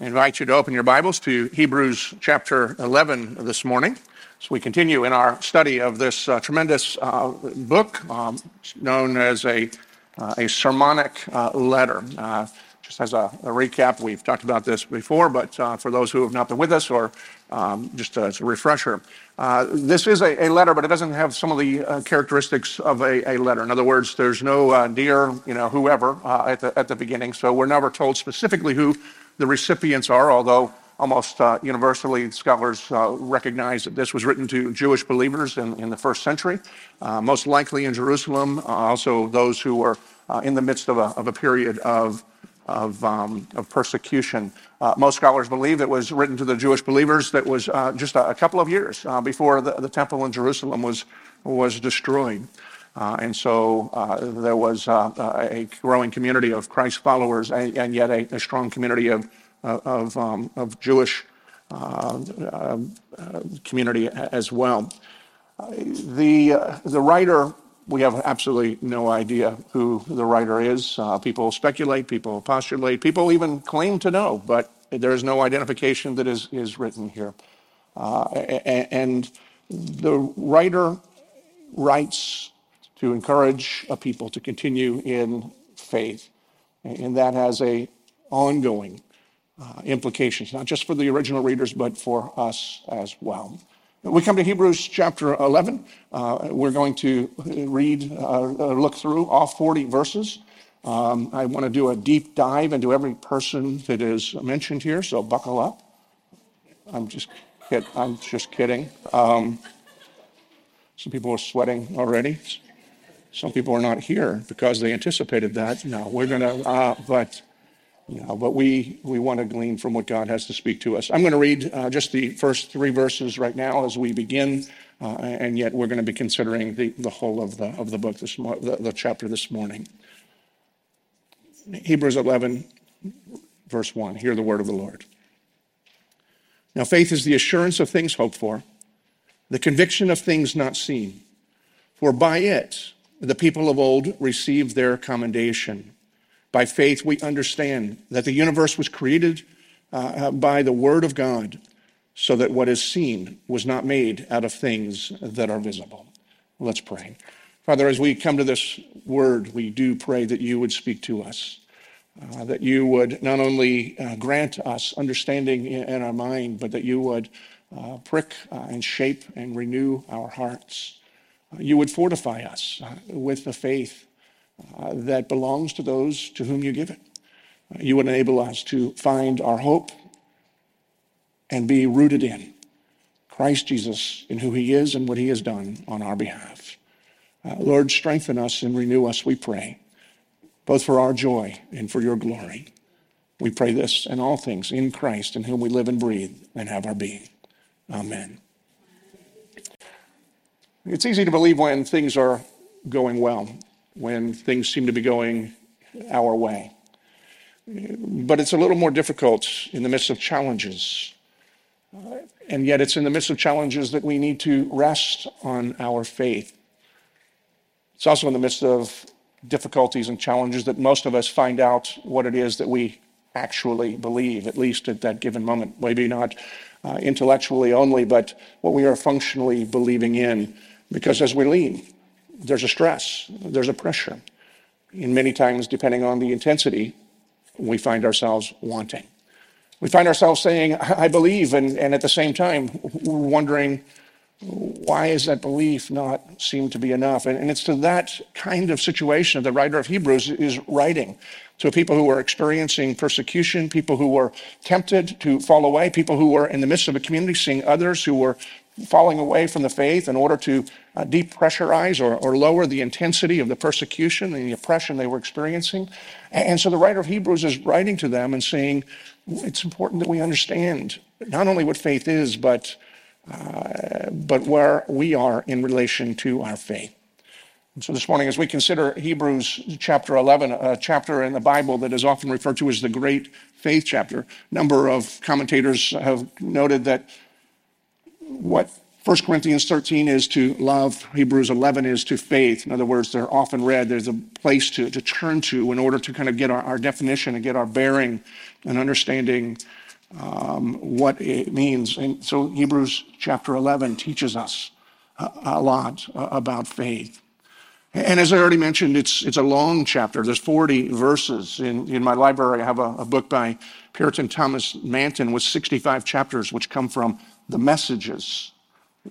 I invite you to open your Bibles to Hebrews chapter 11 this morning. So we continue in our study of this uh, tremendous uh, book um, known as a, uh, a sermonic uh, letter. Uh, just as a, a, recap, we've talked about this before, but uh, for those who have not been with us or um, just as a refresher, this is a, a, letter, but it doesn't have some of the characteristics of a, a, letter. In other words, there's no dear, you know, whoever at, the, at the beginning, so we're never told specifically who the recipients are, although almost uh, universally scholars uh, recognize that this was written to Jewish believers in, in the first century, uh, most likely in Jerusalem, uh, also those who were uh, in the midst of a, of a period of, of, um, of persecution. Uh, most scholars believe it was written to the Jewish believers that was just a, a, couple of years before the, the temple in Jerusalem was, was destroyed. Uh, and so uh, there was uh, a growing community of Christ followers and, yet a, strong community of, um, of Jewish community as well. The, the writer, we have absolutely no idea who the writer is. people speculate, people postulate, people even claim to know, but there is no identification that is, is written here. and the writer writes to encourage a people to continue in faith. And that has a ongoing uh, implications, not just for the original readers, but for us as well. We come to Hebrews chapter 11. Uh, we're going to read, uh, look through all 40 verses. Um, I want to do a deep dive into every person that is mentioned here, so buckle up. I'm just, kid- I'm just kidding. Um, some people are sweating already. Some people are not here because they anticipated that. No, we're going to, uh, but, you know, but we, we want to glean from what God has to speak to us. I'm going to read uh, just the first three verses right now as we begin, uh, and yet we're going to be considering the, the whole of the, of the book this mo- the, the chapter this morning. Hebrews 11, verse 1. Hear the word of the Lord. Now, faith is the assurance of things hoped for, the conviction of things not seen. For by it, the people of old received their commendation. By faith, we understand that the universe was created uh, by the Word of God, so that what is seen was not made out of things that are visible. Let's pray. Father, as we come to this word, we do pray that you would speak to us, uh, that you would not only uh, grant us understanding in, in, our mind, but that you would uh, prick uh, and shape and renew our hearts you would fortify us uh, with the faith uh, that belongs to those to whom you give it. Uh, you would enable us to find our hope and be rooted in Christ Jesus, in who he is and what he has done on our behalf. Lord, strengthen us and renew us, we pray, both for our joy and for your glory. We pray this and all things in Christ, in whom we live and breathe and have our being. Amen. It's easy to believe when things are going well, when things seem to be going our way. But it's a little more difficult in the midst of challenges. and yet, it's in the midst of challenges that we need to rest on our faith. It's also in the midst of difficulties and challenges that most of us find out what it is that we actually believe, at least at that given moment. Maybe not uh, intellectually only, but what we are functionally believing in. Because as we leave, there's a stress, there's a pressure. And many times, depending on the intensity, we find ourselves wanting. We find ourselves saying, I believe, and, and at the same time, we're wondering, why is that belief not seem to be enough? And, and it's to that kind of situation that the writer of Hebrews is writing to people who were experiencing persecution, people who were tempted to fall away, people who were in the midst of a community seeing others who were falling away from the faith in order to uh, depressurize or, or lower the intensity of the persecution and the oppression they were experiencing. And so the writer of Hebrews is writing to them and saying, it's important that we understand not only what faith is, but, uh, but where we are in relation to our faith. And so this morning, as we consider Hebrews chapter 11, a chapter in the Bible that is often referred to as the great faith chapter, a number of commentators have noted that what 1 Corinthians 13 is to love, Hebrews 11 is to faith. In other words, they're often read. There's a place to, to turn to in order to kind of get our, our definition and get our bearing and understanding um, what it means. And so Hebrews chapter 11 teaches us a, a lot about faith. And as I already mentioned, it's, it's a long chapter. There's 40 verses. In, in my library, I have a, a book by Puritan Thomas Manton with 65 chapters, which come from the messages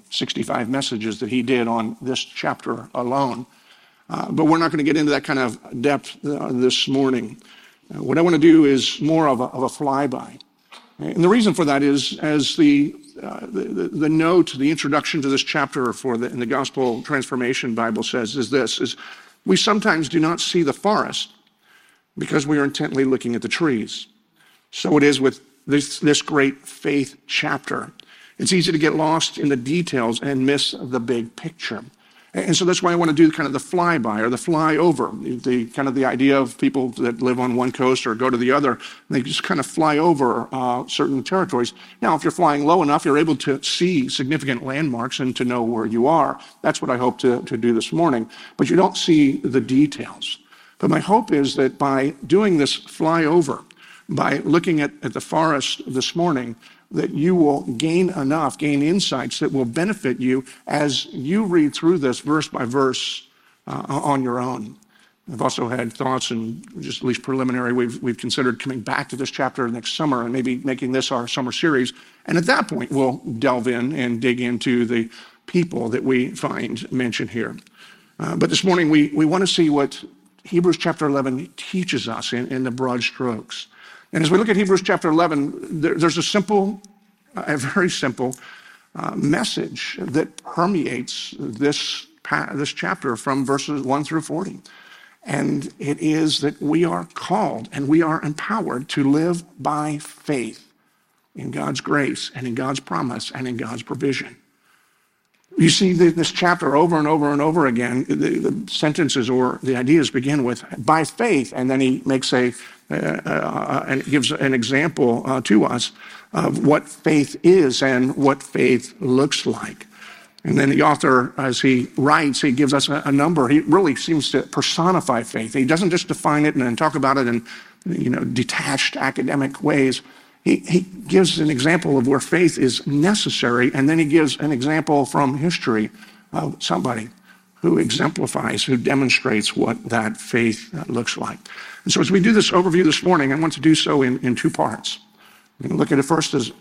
65 messages that he did on this chapter alone. Uh, but we're not going to get into that kind of depth uh, this morning. Uh, what I want to do is more of a, of a flyby. And the reason for that is, as the, uh, the, the, note, the introduction to this chapter for the, in the Gospel Transformation Bible says, is this, is we sometimes do not see the forest because we are intently looking at the trees. So it is with this, this great faith chapter. It's easy to get lost in the details and miss the big picture. And so that's why I want to do kind of the flyby or the flyover, the kind of the idea of people that live on one coast or go to the other. They just kind of fly over uh, certain territories. Now, if you're flying low enough, you're able to see significant landmarks and to know where you are. That's what I hope to, to do this morning. But you don't see the details. But my hope is that by doing this flyover, by looking at, at the forest this morning, that you will gain enough, gain insights that will benefit you as you read through this verse by verse uh, on your own. I've also had thoughts and just at least preliminary, we've, we've considered coming back to this chapter next summer and maybe making this our summer series. And at that point, we'll delve in and dig into the people that we find mentioned here. Uh, but this morning, we, we want to see what Hebrews chapter 11 teaches us in, in the broad strokes. And as we look at Hebrews chapter 11, there, there's a simple, a very simple uh, message that permeates this, this chapter from verses 1 through 40. And it is that we are called and we are empowered to live by faith in God's grace and in God's promise and in God's provision. You see this chapter over and over and over again. The, the, sentences or the ideas begin with by faith, and then he makes a and gives an example uh, to us of what faith is and what faith looks like. And then the author, as he writes, he gives us a, a number. He really seems to personify faith. He doesn't just define it and then talk about it in, you know, detached academic ways. He, he gives an example of where faith is necessary, and then he gives an example from history of somebody who exemplifies, who demonstrates what that faith looks like. So, as we do this overview this morning, I want to do so in, two parts. We're going to look at it first as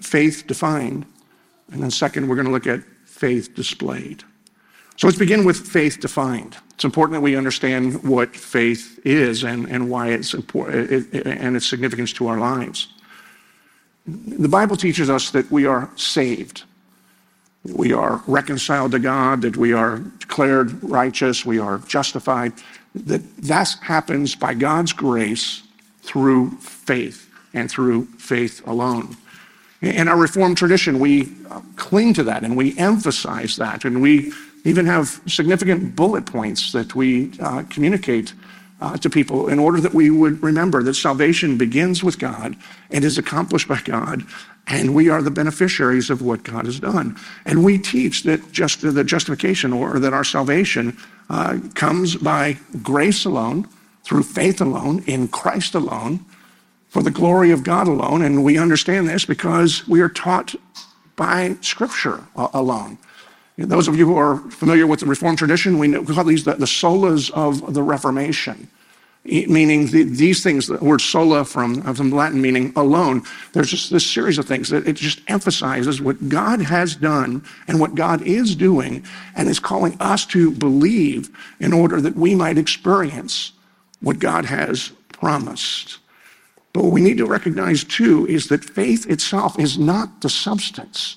faith defined, and then second, we're going to look at faith displayed. So, let's begin with faith defined. It's important that we understand what faith is and, why it's important and its significance to our lives. The Bible teaches us that we are saved. We are reconciled to God, that we are declared righteous, we are justified, that that happens by God's grace through faith and through faith alone. In our Reformed tradition, we cling to that and we emphasize that, and we even have significant bullet points that we uh, communicate uh, to people in order that we would remember that salvation begins with God and is accomplished by God, and we are the beneficiaries of what God has done. And we teach that just the justification or that our salvation uh, comes by grace alone, through faith alone, in Christ alone, for the glory of God alone. And we understand this because we are taught by Scripture alone. Those of you who are familiar with the Reformed tradition, we, know, we call these the, the solas of the Reformation, meaning these things, the word sola from, uh, from Latin meaning alone. There's just this series of things that it just emphasizes what God has done and what God is doing and is calling us to believe in order that we might experience what God has promised. But what we need to recognize too is that faith itself is not the substance.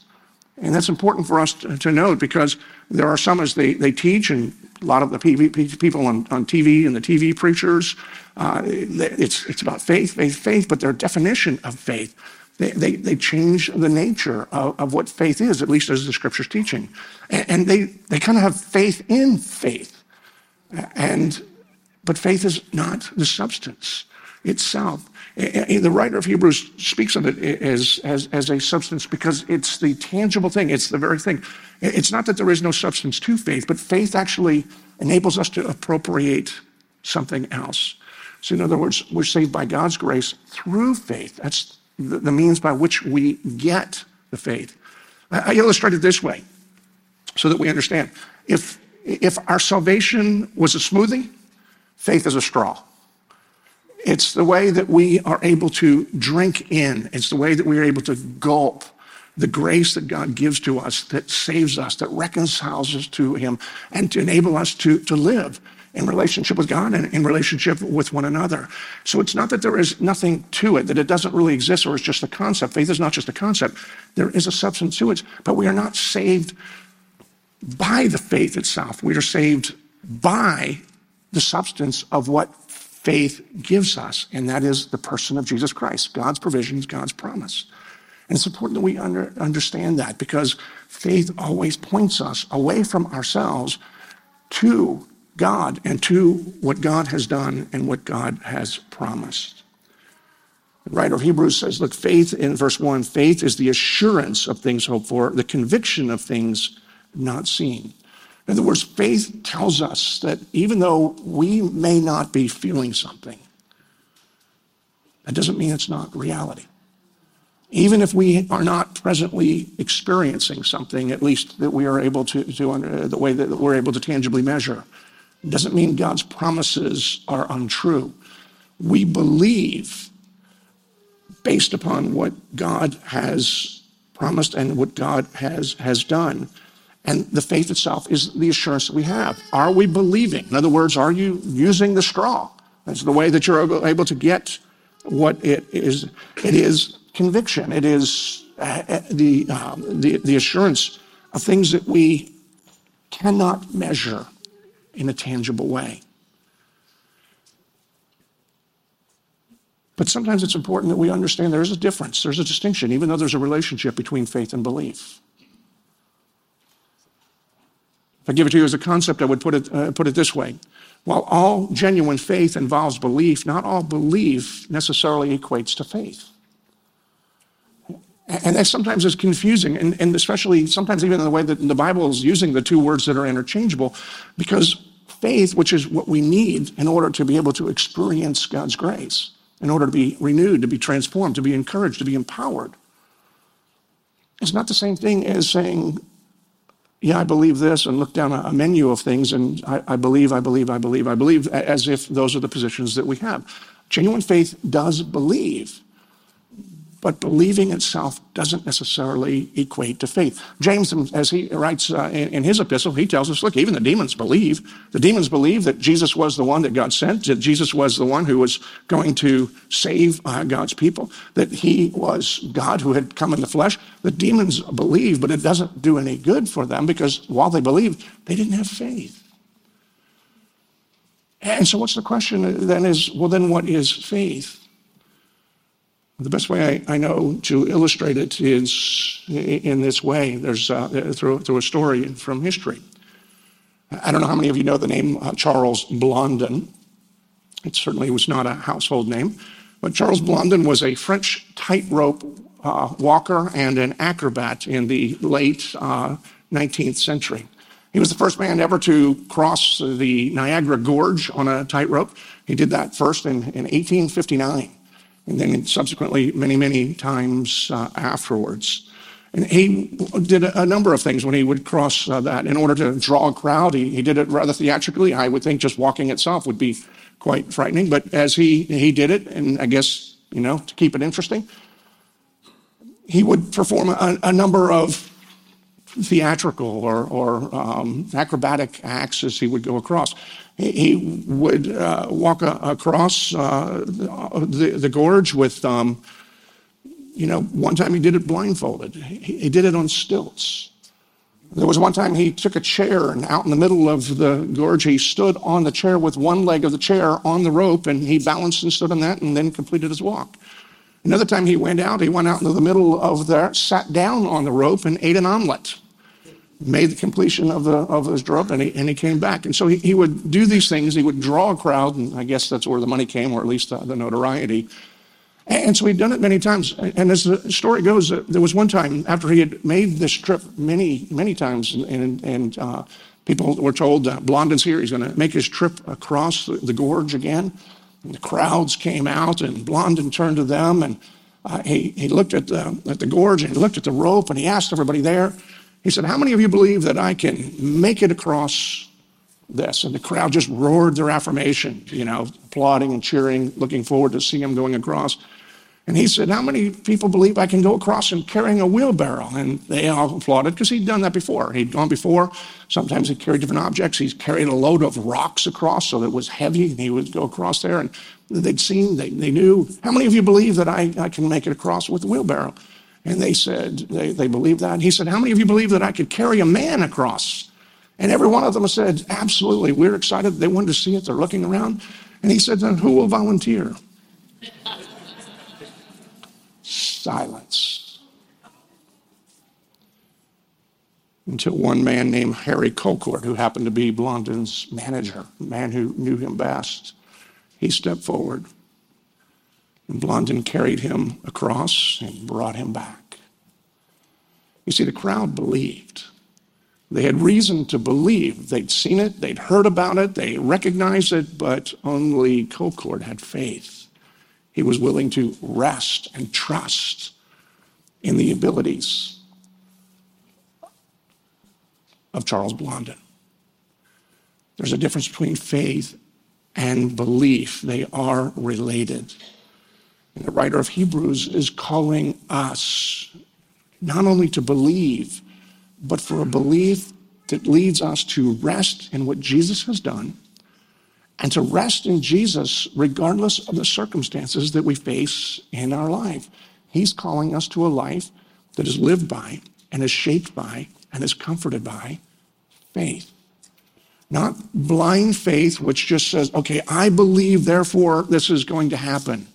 And that's important for us to, to note because there are some as they, they teach, and a lot of the people on, on TV and the TV preachers, uh, it's, it's about faith, faith, faith, but their definition of faith, they, they, they change the nature of, of what faith is, at least as the scripture's teaching. And, and they, they kind of have faith in faith. And, but faith is not the substance. itself. The writer of Hebrews speaks of it as, as, as a substance because it's the tangible thing, it's the very thing. It's not that there is no substance to faith, but faith actually enables us to appropriate something else. So, in other words, we're saved by God's grace through faith. That's the, the means by which we get the faith. I, I illustrate it this way so that we understand. If, if our salvation was a smoothie, faith is a straw. It's the way that we are able to drink in, it's the way that we are able to gulp the grace that God gives to us that saves us, that reconciles us to Him, and to enable us to, to live in relationship with God and in relationship with one another. So it's not that there is nothing to it, that it doesn't really exist or it's just a concept. Faith is not just a concept, there is a substance to it, but we are not saved by the faith itself. We are saved by the substance of what faith gives us, and that is the person of Jesus Christ, God's provisions, God's promise. And it's important that we under, understand that because faith always points us away from ourselves to God and to what God has done and what God has promised. The writer of Hebrews says, look, faith in verse 1 faith is the assurance of things hoped for, the conviction of things not seen. In other words, faith tells us that even though we may not be feeling something, that doesn't mean it's not reality. Even if we are not presently experiencing something, at least that we are able to, to uh, the way that we're able to tangibly measure, doesn't mean God's promises are untrue. We believe based upon what God has promised and what God has, has done. And the faith itself is the assurance that we have. Are we believing? In other words, are you using the straw? That's the way that you're able to get what it is. It is conviction. It is uh, uh, the, um, the, the assurance of things that we cannot measure in a tangible way. But sometimes it's important that we understand there is a difference, there's a distinction, even though there's a relationship between faith and belief. If I give it to you as a concept, I would put it, uh, put it this way. While all genuine faith involves belief, not all belief necessarily equates to faith. And that sometimes is confusing, and, and especially sometimes even in the way that the Bible is using the two words that are interchangeable, because faith, which is what we need in order to be able to experience God's grace, in order to be renewed, to be transformed, to be encouraged, to be empowered, is not the same thing as saying, yeah, I believe this, and look down a, menu of things, and I, I believe, I believe, I believe, I believe, as if those are the positions that we have. Genuine faith does believe, but believing itself doesn't necessarily equate to faith. James, as he writes uh, in, in, his epistle, he tells us, look, even the demons believe. The demons believe that Jesus was the one that God sent, that Jesus was the one who was going to save uh, God's people, that he was God who had come in the flesh. The demons believe, but it doesn't do any good for them because while they believed, they didn't have faith. And so, what's the question then is, well, then what is faith? The best way I, I, know to illustrate it is in this way. There's uh, through, through a story from history. I don't know how many of you know the name uh, Charles Blondin. It certainly was not a household name, but Charles Blondin was a French tightrope uh, walker and an acrobat in the late 19th uh, century. He was the first man ever to cross the Niagara Gorge on a tightrope. He did that first in, in 1859 and then subsequently many, many times uh, afterwards. And he did a, number of things when he would cross uh, that in order to draw a crowd. He, he did it rather theatrically. I would think just walking itself would be quite frightening, but as he, he did it, and I guess, you know, to keep it interesting, he would perform a, a number of theatrical or, or um, acrobatic acts as he would go across he would uh, walk a, across uh, the, the gorge with, um, you know, one time he did it blindfolded. He, he, did it on stilts. There was one time he took a chair and out in the middle of the gorge, he stood on the chair with one leg of the chair on the rope and he balanced and stood on that and then completed his walk. Another time he went out, he went out into the middle of there, sat down on the rope and ate an omelet. made the completion of, the, of his drop and he, and he came back. And so he, he would do these things. He would draw a crowd, and I guess that's where the money came, or at least the, the notoriety. And so he'd done it many times. And as the story goes, uh, there was one time after he had made this trip many, many times, and, and uh, people were told, uh, Blondin's here, he's going to make his trip across the, the gorge again. And the crowds came out, and Blondin turned to them, and uh, he, he looked at the, at the gorge, and he looked at the rope, and he asked everybody there, he said, How many of you believe that I can make it across this? And the crowd just roared their affirmation, you know, applauding and cheering, looking forward to seeing him going across. And he said, How many people believe I can go across and carrying a wheelbarrow? And they all applauded because he'd done that before. He'd gone before. Sometimes he carried different objects. He's carried a load of rocks across so that it was heavy, and he would go across there. And they'd seen, they, they knew, How many of you believe that I, I can make it across with a wheelbarrow? And they said, they, they believed that. And he said, How many of you believe that I could carry a man across? And every one of them said, Absolutely. We're excited. They wanted to see it. They're looking around. And he said, Then who will volunteer? Silence. Until one man named Harry Colcord, who happened to be Blondin's manager, a man who knew him best, he stepped forward and Blondin carried him across and brought him back. You see, the crowd believed. They had reason to believe. They'd seen it, they'd heard about it, they recognized it, but only Colcord had faith. He was willing to rest and trust in the abilities of Charles Blondin. There's a difference between faith and belief, they are related. And the writer of Hebrews is calling us not only to believe, but for a belief that leads us to rest in what Jesus has done and to rest in Jesus regardless of the circumstances that we face in our life. He's calling us to a life that is lived by and is shaped by and is comforted by faith. Not blind faith, which just says, okay, I believe, therefore this is going to happen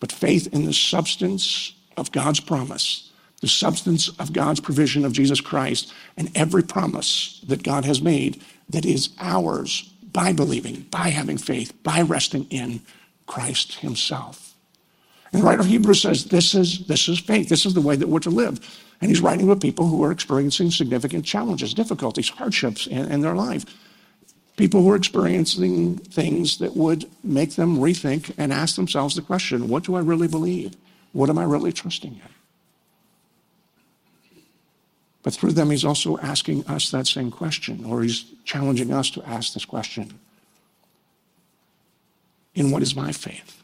but faith in the substance of God's promise, the substance of God's provision of Jesus Christ, and every promise that God has made that is ours by believing, by having faith, by resting in Christ Himself. And the writer of Hebrews says this is, this is faith. This is the way that we're to live. And he's writing with people who are experiencing significant challenges, difficulties, hardships in, in their life people who are experiencing things that would make them rethink and ask themselves the question what do I really believe? What am I really trusting in? But through them, he's also asking us that same question, or he's challenging us to ask this question In what is my faith?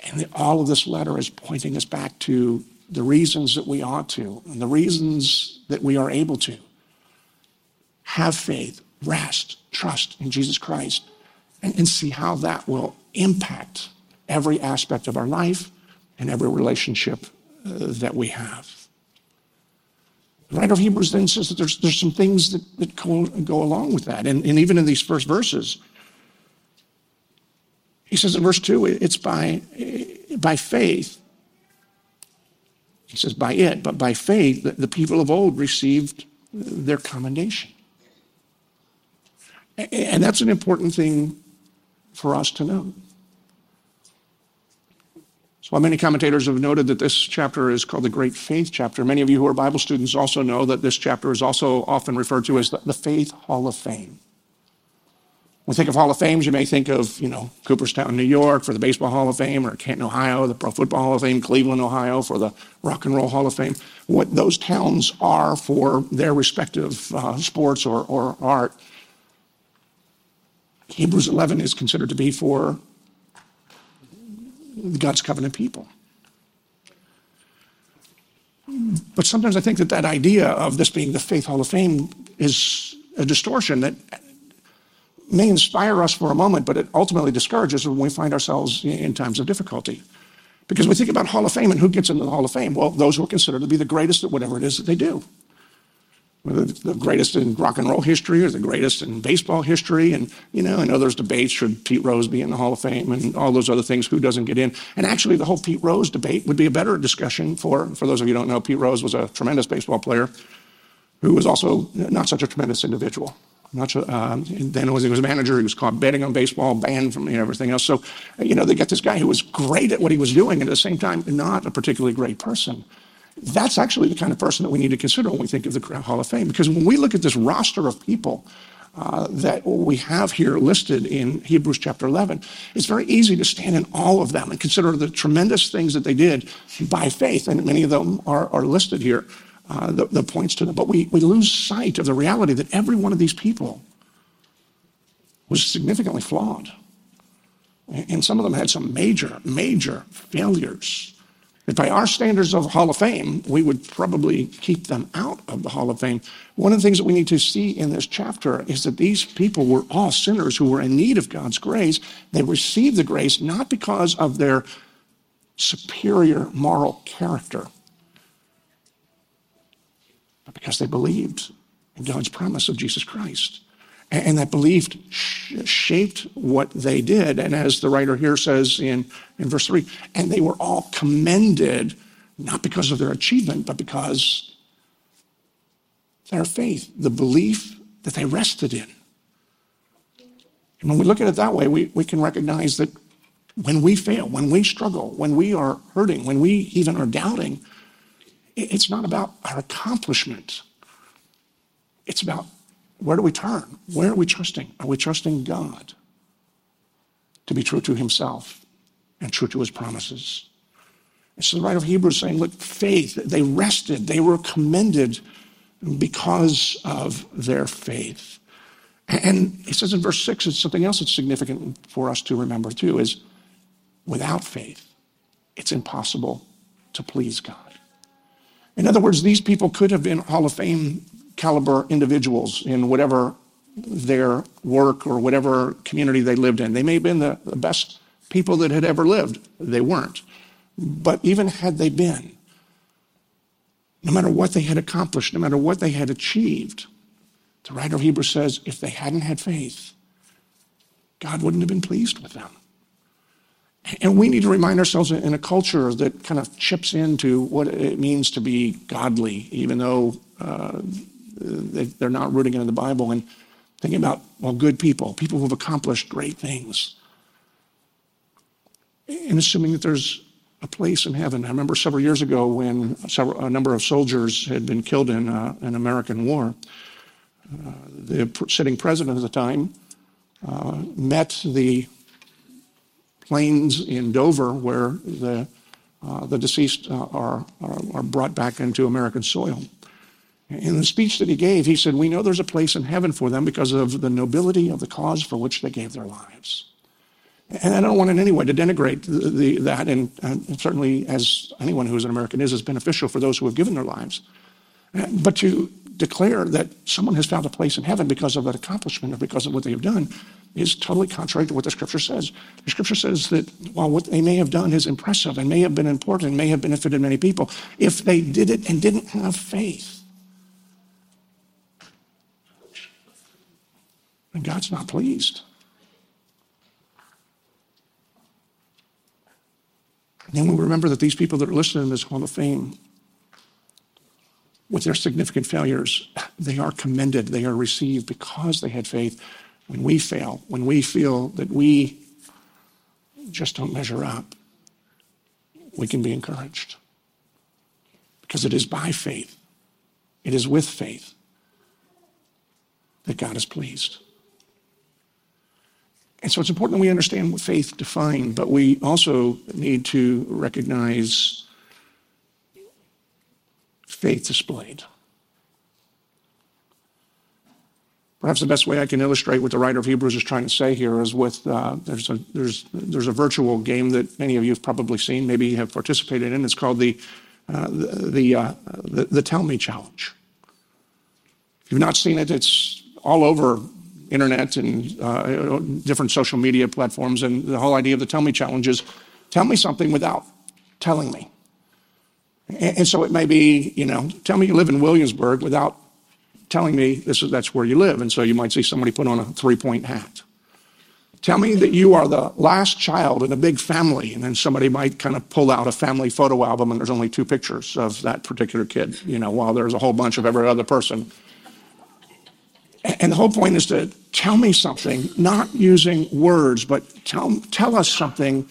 And the, all of this letter is pointing us back to the reasons that we ought to, and the reasons that we are able to have faith, rest, trust in Jesus Christ, and, and see how that will impact every aspect of our life and every relationship that we have. The writer of Hebrews then says that there's, there's some things that, that go, go along with that. And, and even in these first verses, he says in verse 2, it's by, by faith. He says by it, but by faith, the, the people of old received their commendation. And that's an important thing for us to know. While many commentators have noted that this chapter is called the Great Faith chapter, many of you who are Bible students also know that this chapter is also often referred to as the Faith Hall of Fame. When you think of Hall of Fames, you may think of, you know, Cooperstown, New York for the Baseball Hall of Fame, or Canton, Ohio, the Pro Football Hall of Fame, Cleveland, Ohio for the Rock and Roll Hall of Fame. What those towns are for their respective uh, sports or, or art Hebrews 11 is considered to be for God's covenant people. But sometimes I think that that idea of this being the Faith Hall of Fame is a distortion that may inspire us for a moment, but it ultimately discourages when we find ourselves in times of difficulty. Because we think about Hall of Fame and who gets into the Hall of Fame? Well, those who are considered to be the greatest at whatever it is that they do. The greatest in rock and roll history or the greatest in baseball history. And, you know, I know there's debates should Pete Rose be in the Hall of Fame and all those other things, who doesn't get in. And actually, the whole Pete Rose debate would be a better discussion for, for those of you who don't know, Pete Rose was a tremendous baseball player who was also not such a tremendous individual. Not sure, um, then was, he was a manager. He was caught betting on baseball, banned from you know, everything else. So, you know, they got this guy who was great at what he was doing, and at the same time, not a particularly great person. That's actually the kind of person that we need to consider when we think of the Hall of Fame. Because when we look at this roster of people uh, that we have here listed in Hebrews chapter 11, it's very easy to stand in all of them and consider the tremendous things that they did by faith. And many of them are, are listed here uh, the, the points to them. But we, we lose sight of the reality that every one of these people was significantly flawed. And some of them had some major, major failures. By our standards of Hall of Fame, we would probably keep them out of the Hall of Fame. One of the things that we need to see in this chapter is that these people were all sinners who were in need of God's grace. They received the grace not because of their superior moral character, but because they believed in God's promise of Jesus Christ. And that belief shaped what they did. And as the writer here says in, in verse 3, and they were all commended, not because of their achievement, but because their faith, the belief that they rested in. And when we look at it that way, we, we can recognize that when we fail, when we struggle, when we are hurting, when we even are doubting, it's not about our accomplishment. It's about where do we turn? Where are we trusting? Are we trusting God to be true to himself and true to his promises? So the writer of Hebrews saying, look, faith, they rested, they were commended because of their faith. And he says in verse 6, it's something else that's significant for us to remember too, is without faith, it's impossible to please God. In other words, these people could have been Hall of Fame caliber individuals in whatever their work or whatever community they lived in. They may have been the, the best people that had ever lived. They weren't. But even had they been, no matter what they had accomplished, no matter what they had achieved, the writer of Hebrews says if they hadn't had faith, God wouldn't have been pleased with them. And we need to remind ourselves in a culture that kind of chips into what it means to be godly, even though uh, they're not rooting it in the Bible and thinking about, well, good people, people who have accomplished great things. And assuming that there's a place in heaven. I remember several years ago when a number of soldiers had been killed in uh, an American war. Uh, the sitting president at the time uh, met the planes in Dover where the, uh, the deceased uh, are, are, are brought back into American soil. In the speech that he gave, he said, We know there's a place in heaven for them because of the nobility of the cause for which they gave their lives. And I don't want in any way to denigrate the, the, that, and, and, certainly, as anyone who's an American is, is beneficial for those who have given their lives. But to declare that someone has found a place in heaven because of that accomplishment or because of what they have done is totally contrary to what the scripture says. The scripture says that while what they may have done is impressive and may have been important and may have benefited many people, if they did it and didn't have faith, then God's not pleased. And then we remember that these people that are listed in this Hall of Fame with their significant failures, they are commended, they are received because they had faith. When we fail, when we feel that we just don't measure up, we can be encouraged. Because it is by faith, it is with faith that God is pleased. And so it's important that we understand what faith defined, but we also need to recognize faith displayed. Perhaps the best way I can illustrate what the writer of Hebrews is trying to say here is with uh, there's a there's there's a virtual game that many of you have probably seen, maybe have participated in. It's called the uh, the the, uh, the, the Tell Me Challenge. If you've not seen it, it's all over internet and uh, different social media platforms. And the whole idea of the Tell Me Challenge is tell me something without telling me. And so it may be, you know, tell me you live in Williamsburg without telling me this is, that's where you live. And so you might see somebody put on a three point hat. Tell me that you are the last child in a big family. And then somebody might kind of pull out a family photo album and there's only two pictures of that particular kid, you know, while there's a whole bunch of every other person. And the whole point is to tell me something, not using words, but tell, tell us something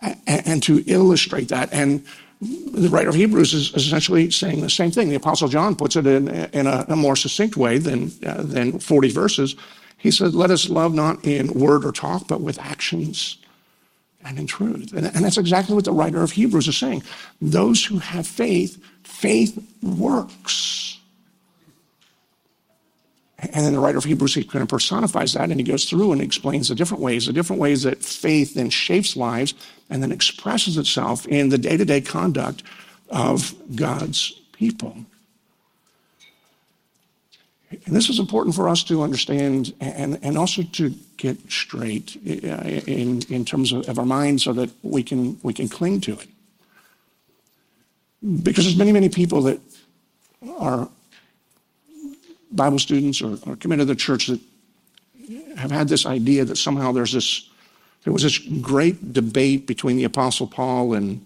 and, and to illustrate that. And the writer of Hebrews is essentially saying the same thing. The Apostle John puts it in, in a, a, more succinct way than, uh, than 40 verses. He said, Let us love not in word or talk, but with actions and in truth. And, and that's exactly what the writer of Hebrews is saying. Those who have faith, faith works. And then the writer of Hebrews, he kind of personifies that and he goes through and explains the different ways, the different ways that faith then shapes lives and then expresses itself in the day to day conduct of God's people. And this is important for us to understand and, and also to get straight uh, in, in terms of, of our minds so that we can, we can cling to it. Because there's many, many people that are Bible students or, or committed to the church that have had this idea that somehow there's this, there was this great debate between the Apostle Paul and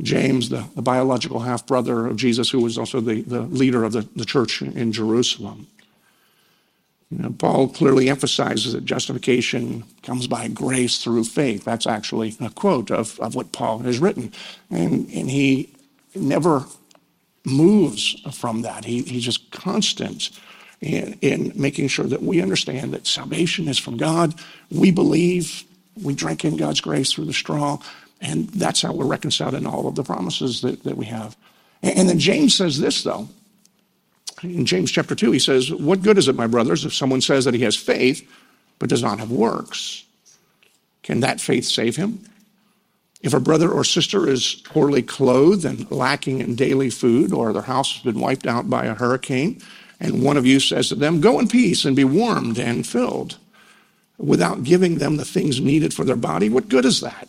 James, the, the biological half brother of Jesus, who was also the, the leader of the, the church in Jerusalem. You know, Paul clearly emphasizes that justification comes by grace through faith. That's actually a quote of, of what Paul has written. And, and he never moves from that. He, he's just constant in, in making sure that we understand that salvation is from God. We believe, we drink in God's grace through the straw, and that's how we're reconciled in all of the promises that, that we have. And, and then James says this, though. In James chapter 2, he says, What good is it, my brothers, if someone says that he has faith but does not have works? Can that faith save him? If a brother or sister is poorly clothed and lacking in daily food, or their house has been wiped out by a hurricane, and one of you says to them, Go in peace and be warmed and filled, without giving them the things needed for their body, what good is that?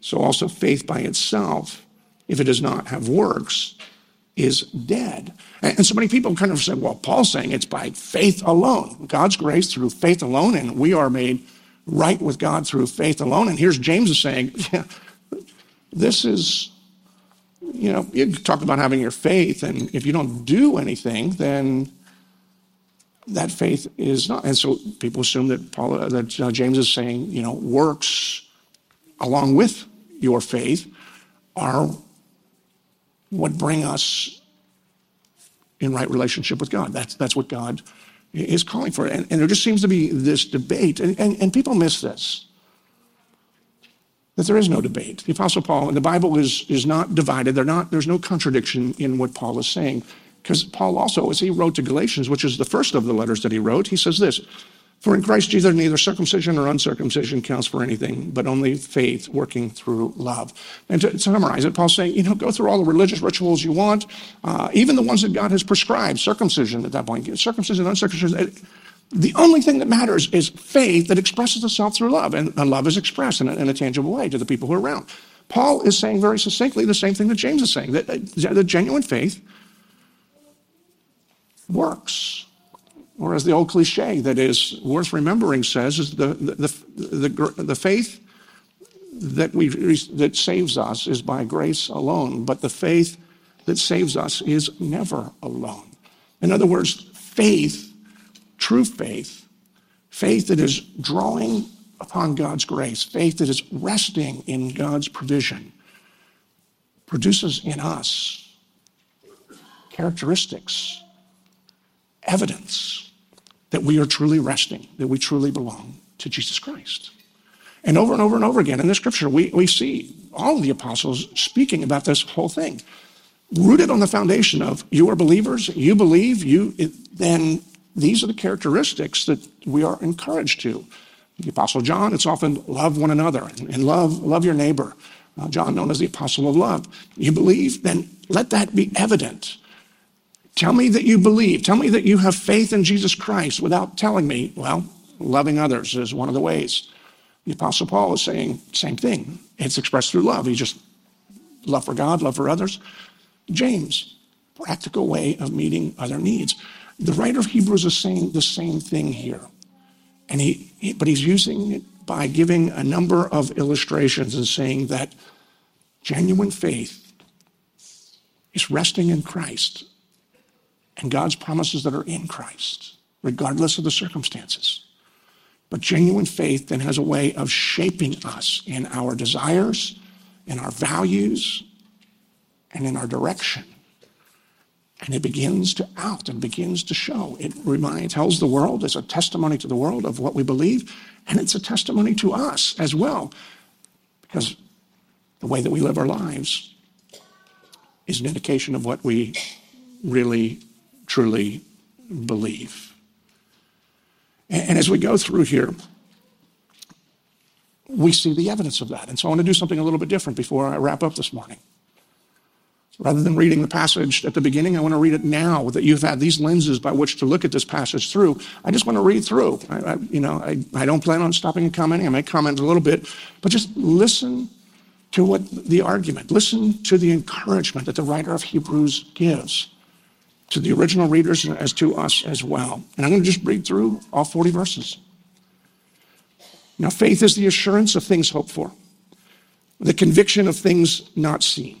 So also faith by itself, if it does not have works, is dead. And so many people kind of say, well, Paul's saying it's by faith alone, God's grace through faith alone, and we are made right with God through faith alone. And here's James is saying, yeah, this is you know, you talk about having your faith, and if you don't do anything, then that faith is not. And so people assume that Paul, uh, that uh, James is saying, you know, works along with your faith are what bring us in right relationship with God. That's that's what God is calling for. And, and there just seems to be this debate, and, and, and people miss this that there is no debate. The Apostle Paul and the Bible is, is not divided. They're not, there's no contradiction in what Paul is saying. Because Paul also, as he wrote to Galatians, which is the first of the letters that he wrote, he says this For in Christ Jesus, neither circumcision or uncircumcision counts for anything, but only faith working through love. And to, summarize it, Paul's saying, you know, go through all the religious rituals you want, uh, even the ones that God has prescribed, circumcision at that point, circumcision, uncircumcision. The only thing that matters is faith that expresses itself through love, and, love is expressed in a, in a, tangible way to the people who are around. Paul is saying very succinctly the same thing that James is saying that, uh, that genuine faith works. Or as the old cliche that is worth remembering says, is the, the, the, the, the faith that, we, that saves us is by grace alone, but the faith that saves us is never alone. In other words, faith true faith, faith that is drawing upon God's grace, faith that is resting in God's provision, produces in us characteristics, evidence that we are truly resting, that we truly belong to Jesus Christ. And over and over and over again in the scripture, we, we see all of the apostles speaking about this whole thing. Rooted on the foundation of you are believers, you believe, you then these are the characteristics that we are encouraged to. The Apostle John, it's often love one another and love, love your neighbor. Uh, John, known as the Apostle of Love. You believe, then let that be evident. Tell me that you believe. Tell me that you have faith in Jesus Christ without telling me, well, loving others is one of the ways. The Apostle Paul is saying same thing. It's expressed through love. He just love for God, love for others. James, practical way of meeting other needs. The writer of Hebrews is saying the same thing here. And he, he, but he's using it by giving a number of illustrations and saying that genuine faith is resting in Christ and God's promises that are in Christ, regardless of the circumstances. But genuine faith then has a way of shaping us in our desires, in our values, and in our direction. And it begins to out and begins to show. It reminds, tells the world, it's a testimony to the world of what we believe, and it's a testimony to us as well. Because the way that we live our lives is an indication of what we really, truly believe. And as we go through here, we see the evidence of that. And so I want to do something a little bit different before I wrap up this morning. Rather than reading the passage at the beginning, I want to read it now that you've had these lenses by which to look at this passage through. I just want to read through. I, I, you know, I, I don't plan on stopping and commenting. I may comment a little bit, but just listen to what the argument, listen to the encouragement that the writer of Hebrews gives to the original readers as to us as well. And I'm going to just read through all 40 verses. Now, faith is the assurance of things hoped for, the conviction of things not seen.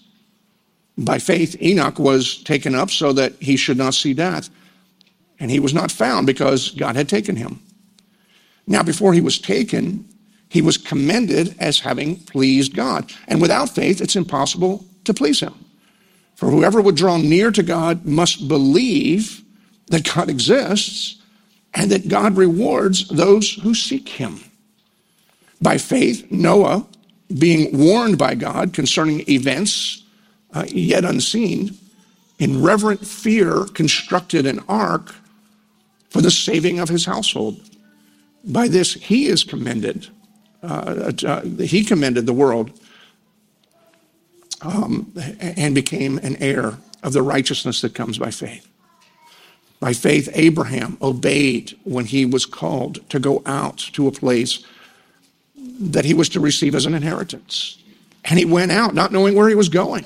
By faith, Enoch was taken up so that he should not see death. And he was not found because God had taken him. Now, before he was taken, he was commended as having pleased God. And without faith, it's impossible to please him. For whoever would draw near to God must believe that God exists and that God rewards those who seek him. By faith, Noah, being warned by God concerning events uh, yet unseen, in reverent fear constructed an ark for the saving of his household. By this he is commended. Uh, uh, he commended the world um, and became an heir of the righteousness that comes by faith. By faith, Abraham obeyed when he was called to go out to a place that he was to receive as an inheritance. And he went out not knowing where he was going.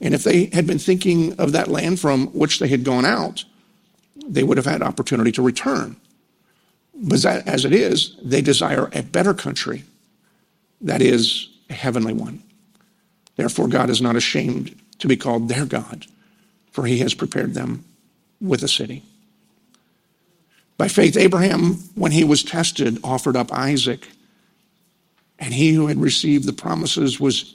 And if they had been thinking of that land from which they had gone out, they would have had opportunity to return. But as it is, they desire a better country, that is, a heavenly one. Therefore, God is not ashamed to be called their God, for he has prepared them with a city. By faith, Abraham, when he was tested, offered up Isaac. And he who had received the promises was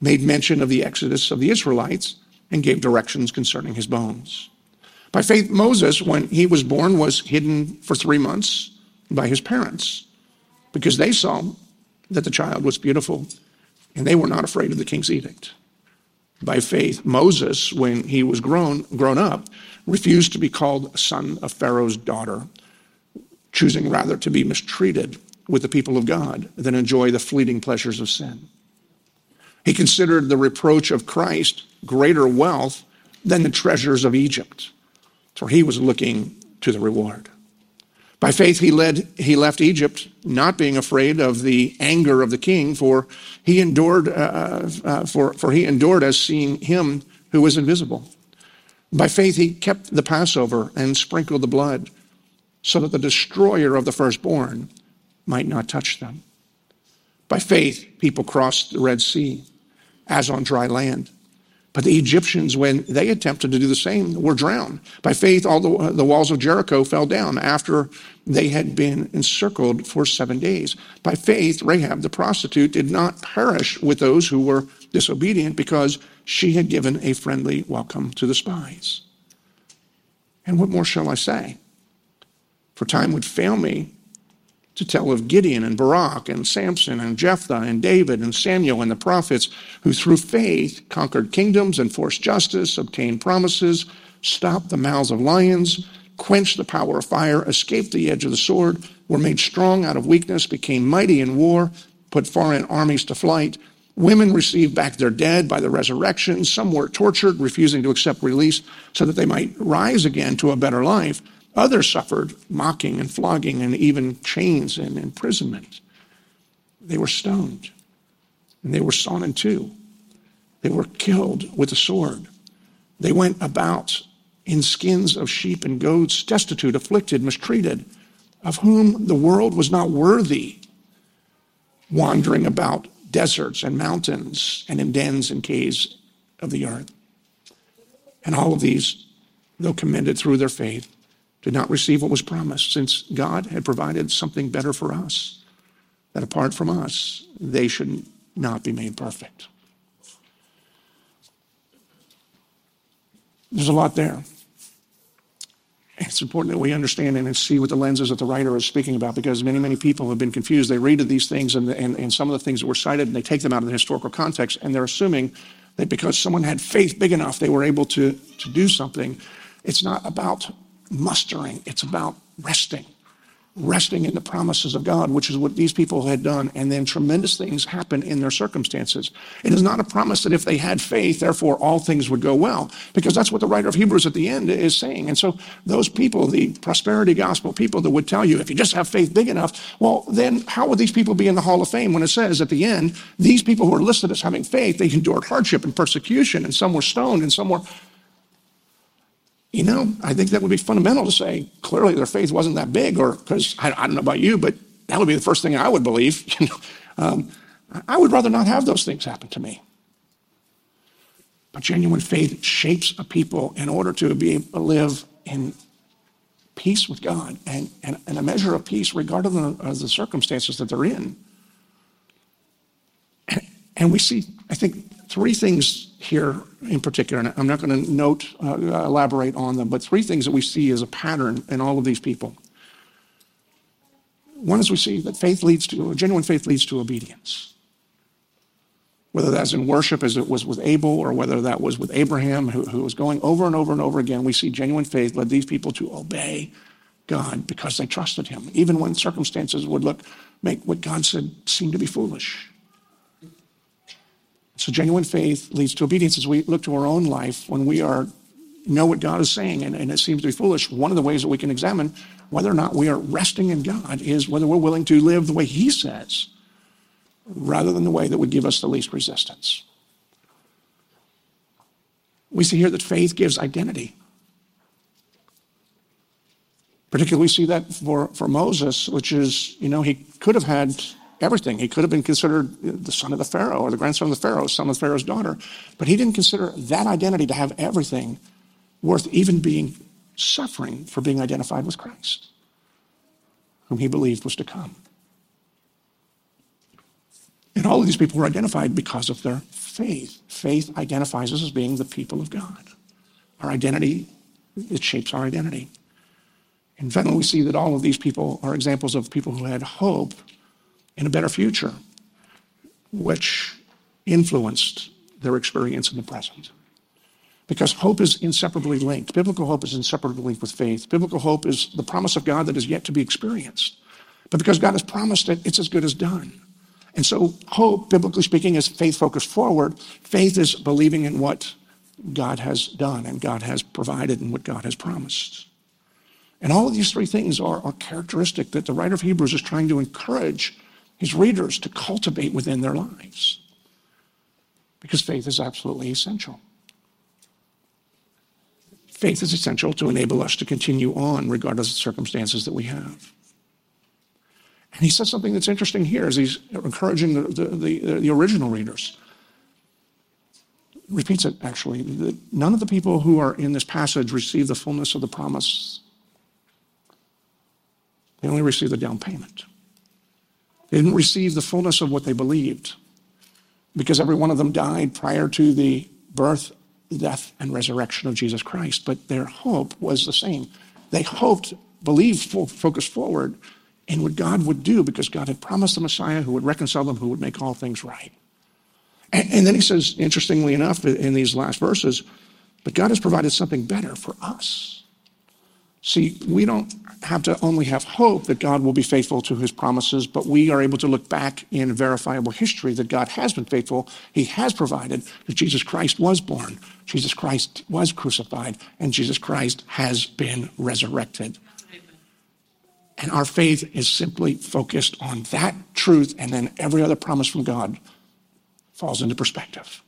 made mention of the exodus of the Israelites and gave directions concerning his bones. By faith, Moses, when he was born, was hidden for three months by his parents because they saw that the child was beautiful and they were not afraid of the king's edict. By faith, Moses, when he was grown, grown up, refused to be called a son of Pharaoh's daughter, choosing rather to be mistreated with the people of God than enjoy the fleeting pleasures of sin. He considered the reproach of Christ greater wealth than the treasures of Egypt, for he was looking to the reward. By faith, he, led, he left Egypt, not being afraid of the anger of the king, for he endured, uh, uh, uh, for, for he endured as seeing him who was invisible. By faith, he kept the Passover and sprinkled the blood, so that the destroyer of the firstborn might not touch them. By faith, people crossed the Red Sea as on dry land. But the Egyptians, when they attempted to do the same, were drowned. By faith, all the, the walls of Jericho fell down after they had been encircled for seven days. By faith, Rahab the prostitute did not perish with those who were disobedient because she had given a friendly welcome to the spies. And what more shall I say? For time would fail me to tell of Gideon and Barak and Samson and Jephthah and David and Samuel and the prophets who through faith conquered kingdoms, enforced justice, obtained promises, stopped the mouths of lions, quenched the power of fire, escaped the edge of the sword, were made strong out of weakness, became mighty in war, put foreign armies to flight. Women received back their dead by the resurrection. Some were tortured, refusing to accept release so that they might rise again to a better life. Others suffered mocking and flogging and even chains and imprisonment. They were stoned and they were sawn in two. They were killed with a sword. They went about in skins of sheep and goats, destitute, afflicted, mistreated, of whom the world was not worthy, wandering about deserts and mountains and in dens and caves of the earth. And all of these, though commended through their faith, did not receive what was promised, since God had provided something better for us, that apart from us, they should not be made perfect. There's a lot there. It's important that we understand and see what the lenses that the writer is speaking about because many, many people have been confused. They read these things and, and, and some of the things that were cited and they take them out of the historical context and they're assuming that because someone had faith big enough, they were able to, to do something. It's not about mustering, it's about resting. Resting in the promises of God, which is what these people had done, and then tremendous things happen in their circumstances. It is not a promise that if they had faith, therefore all things would go well, because that's what the writer of Hebrews at the end is saying. And so, those people, the prosperity gospel people that would tell you, if you just have faith big enough, well, then how would these people be in the Hall of Fame when it says at the end, these people who are listed as having faith, they endured hardship and persecution, and some were stoned, and some were you know, I think that would be fundamental to say clearly their faith wasn't that big, or because I, I, don't know about you, but that would be the first thing I would believe. You know, um, I would rather not have those things happen to me. But genuine faith shapes a people in order to be able to live in peace with God and, and, and a measure of peace regardless of the circumstances that they're in. And, and we see, I think, three things here in particular, and I'm not going to note, uh, elaborate on them, but three things that we see as a pattern in all of these people. One is we see that faith leads to, genuine faith leads to obedience. Whether that's in worship as it was with Abel or whether that was with Abraham, who, who was going over and over and over again, we see genuine faith led these people to obey God because they trusted him, even when circumstances would look, make what God said seem to be foolish. So genuine faith leads to obedience as we look to our own life when we are know what God is saying and, and it seems to be foolish. One of the ways that we can examine whether or not we are resting in God is whether we're willing to live the way He says rather than the way that would give us the least resistance. We see here that faith gives identity. Particularly, we see that for, for Moses, which is, you know, he could have had everything. He could have been considered the son of the Pharaoh or the grandson of the Pharaoh, son of the Pharaoh's daughter. But he didn't consider that identity to have everything worth even being suffering for being identified with Christ, whom he believed was to come. And all of these people were identified because of their faith. Faith identifies us as being the people of God. Our identity it shapes our identity. In fact, we see that all of these people are examples of people who had hope in a better future, which influenced their experience in the present. Because hope is inseparably linked. Biblical hope is inseparably linked with faith. Biblical hope is the promise of God that is yet to be experienced. But because God has promised it, it's as good as done. And so, hope, biblically speaking, is faith focused forward. Faith is believing in what God has done and God has provided and what God has promised. And all of these three things are, are characteristic that the writer of Hebrews is trying to encourage his readers to cultivate within their lives. Because faith is absolutely essential. Faith is essential to enable us to continue on regardless of circumstances that we have. And he says something that's interesting here as he's encouraging the, the, the, the original readers. Repeats it actually. None of the people who are in this passage receive the fullness of the promise. They only receive the down payment. They didn't receive the fullness of what they believed because every one of them died prior to the birth, death, and resurrection of Jesus Christ. But their hope was the same. They hoped, believed, focused forward in what God would do because God had promised the Messiah who would reconcile them, who would make all things right. And, and then he says, interestingly enough, in these last verses, but God has provided something better for us. See, we don't have to only have hope that God will be faithful to his promises, but we are able to look back in verifiable history that God has been faithful. He has provided that Jesus Christ was born, Jesus Christ was crucified, and Jesus Christ has been resurrected. And our faith is simply focused on that truth, and then every other promise from God falls into perspective.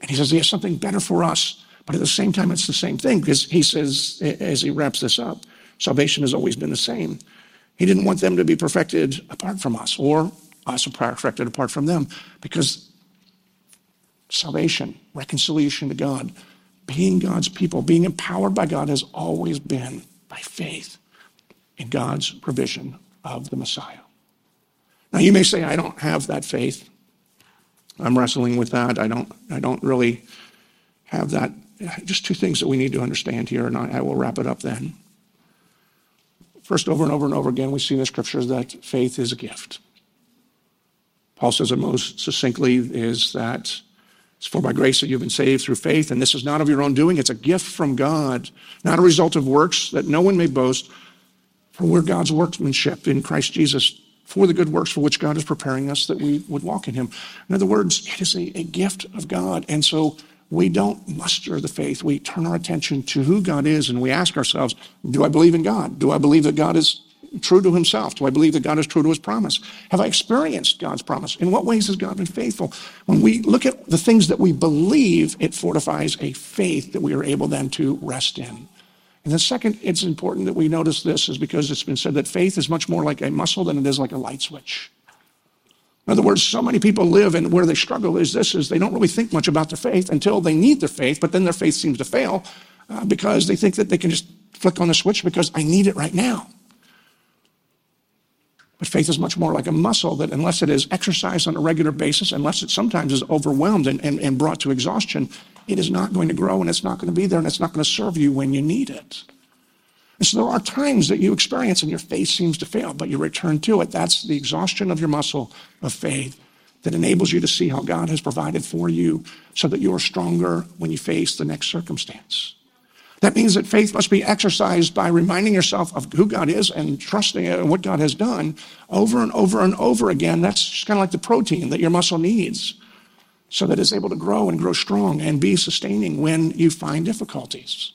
And he says he has something better for us, but at the same time, it's the same thing because he says, as he wraps this up, salvation has always been the same. He didn't want them to be perfected apart from us or us perfected apart from them because salvation, reconciliation to God, being God's people, being empowered by God has always been by faith in God's provision of the Messiah. Now, you may say, I don't have that faith. I'm wrestling with that. I don't, I don't really have that. Just two things that we need to understand here, and I, I will wrap it up then. First, over and over and over again, we see in the scriptures that faith is a gift. Paul says it most succinctly is that it's for by grace that you've been saved through faith, and this is not of your own doing. It's a gift from God, not a result of works that no one may boast. For we're God's workmanship in Christ Jesus for the good works for which God is preparing us that we would walk in Him. In other words, it is a, a gift of God. And so we don't muster the faith. We turn our attention to who God is and we ask ourselves, do I believe in God? Do I believe that God is true to himself? Do I believe that God is true to his promise? Have I experienced God's promise? In what ways has God been faithful? When we look at the things that we believe, it fortifies a faith that we are able then to rest in. And the second, it's important that we notice this is because it's been said that faith is much more like a muscle than it is like a light switch. In other words, so many people live and where they struggle is this is they don't really think much about their faith until they need their faith, but then their faith seems to fail uh, because they think that they can just flick on the switch because I need it right now. But faith is much more like a muscle that unless it is exercised on a regular basis, unless it sometimes is overwhelmed and, and, and brought to exhaustion, it is not going to grow and it's not going to be there and it's not going to serve you when you need it. And so there are times that you experience and your faith seems to fail, but you return to it. That's the exhaustion of your muscle of faith that enables you to see how God has provided for you so that you are stronger when you face the next circumstance. That means that faith must be exercised by reminding yourself of who God is and trusting in what God has done over and over and over again. That's just kind of like the protein that your muscle needs so that it's able to grow and grow strong and be sustaining when you find difficulties.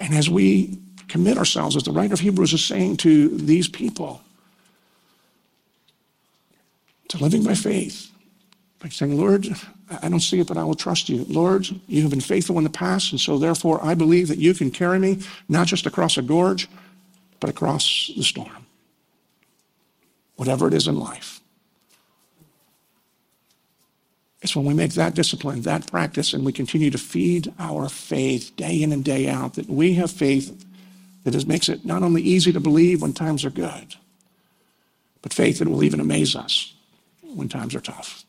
And as we commit ourselves, as the writer of Hebrews is saying to these people, to living by faith, by saying, Lord, I don't see it, but I will trust you. Lord, you have been faithful in the past, and so therefore I believe that you can carry me not just across a gorge, but across the storm. Whatever it is in life. It's when we make that discipline, that practice, and we continue to feed our faith day in and day out that we have faith that is, makes it not only easy to believe when times are good, but faith that will even amaze us when times are tough.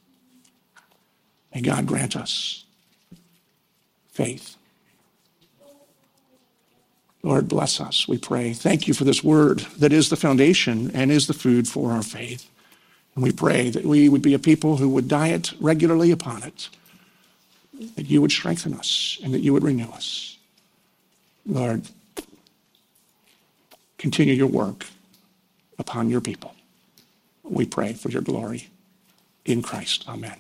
May God grant us faith. Lord, bless us, we pray. Thank you for this word that is the foundation and is the food for our faith. And we pray that we would be a people who would diet regularly upon it, that you would strengthen us and that you would renew us. Lord, continue your work upon your people. We pray for your glory in Christ. Amen.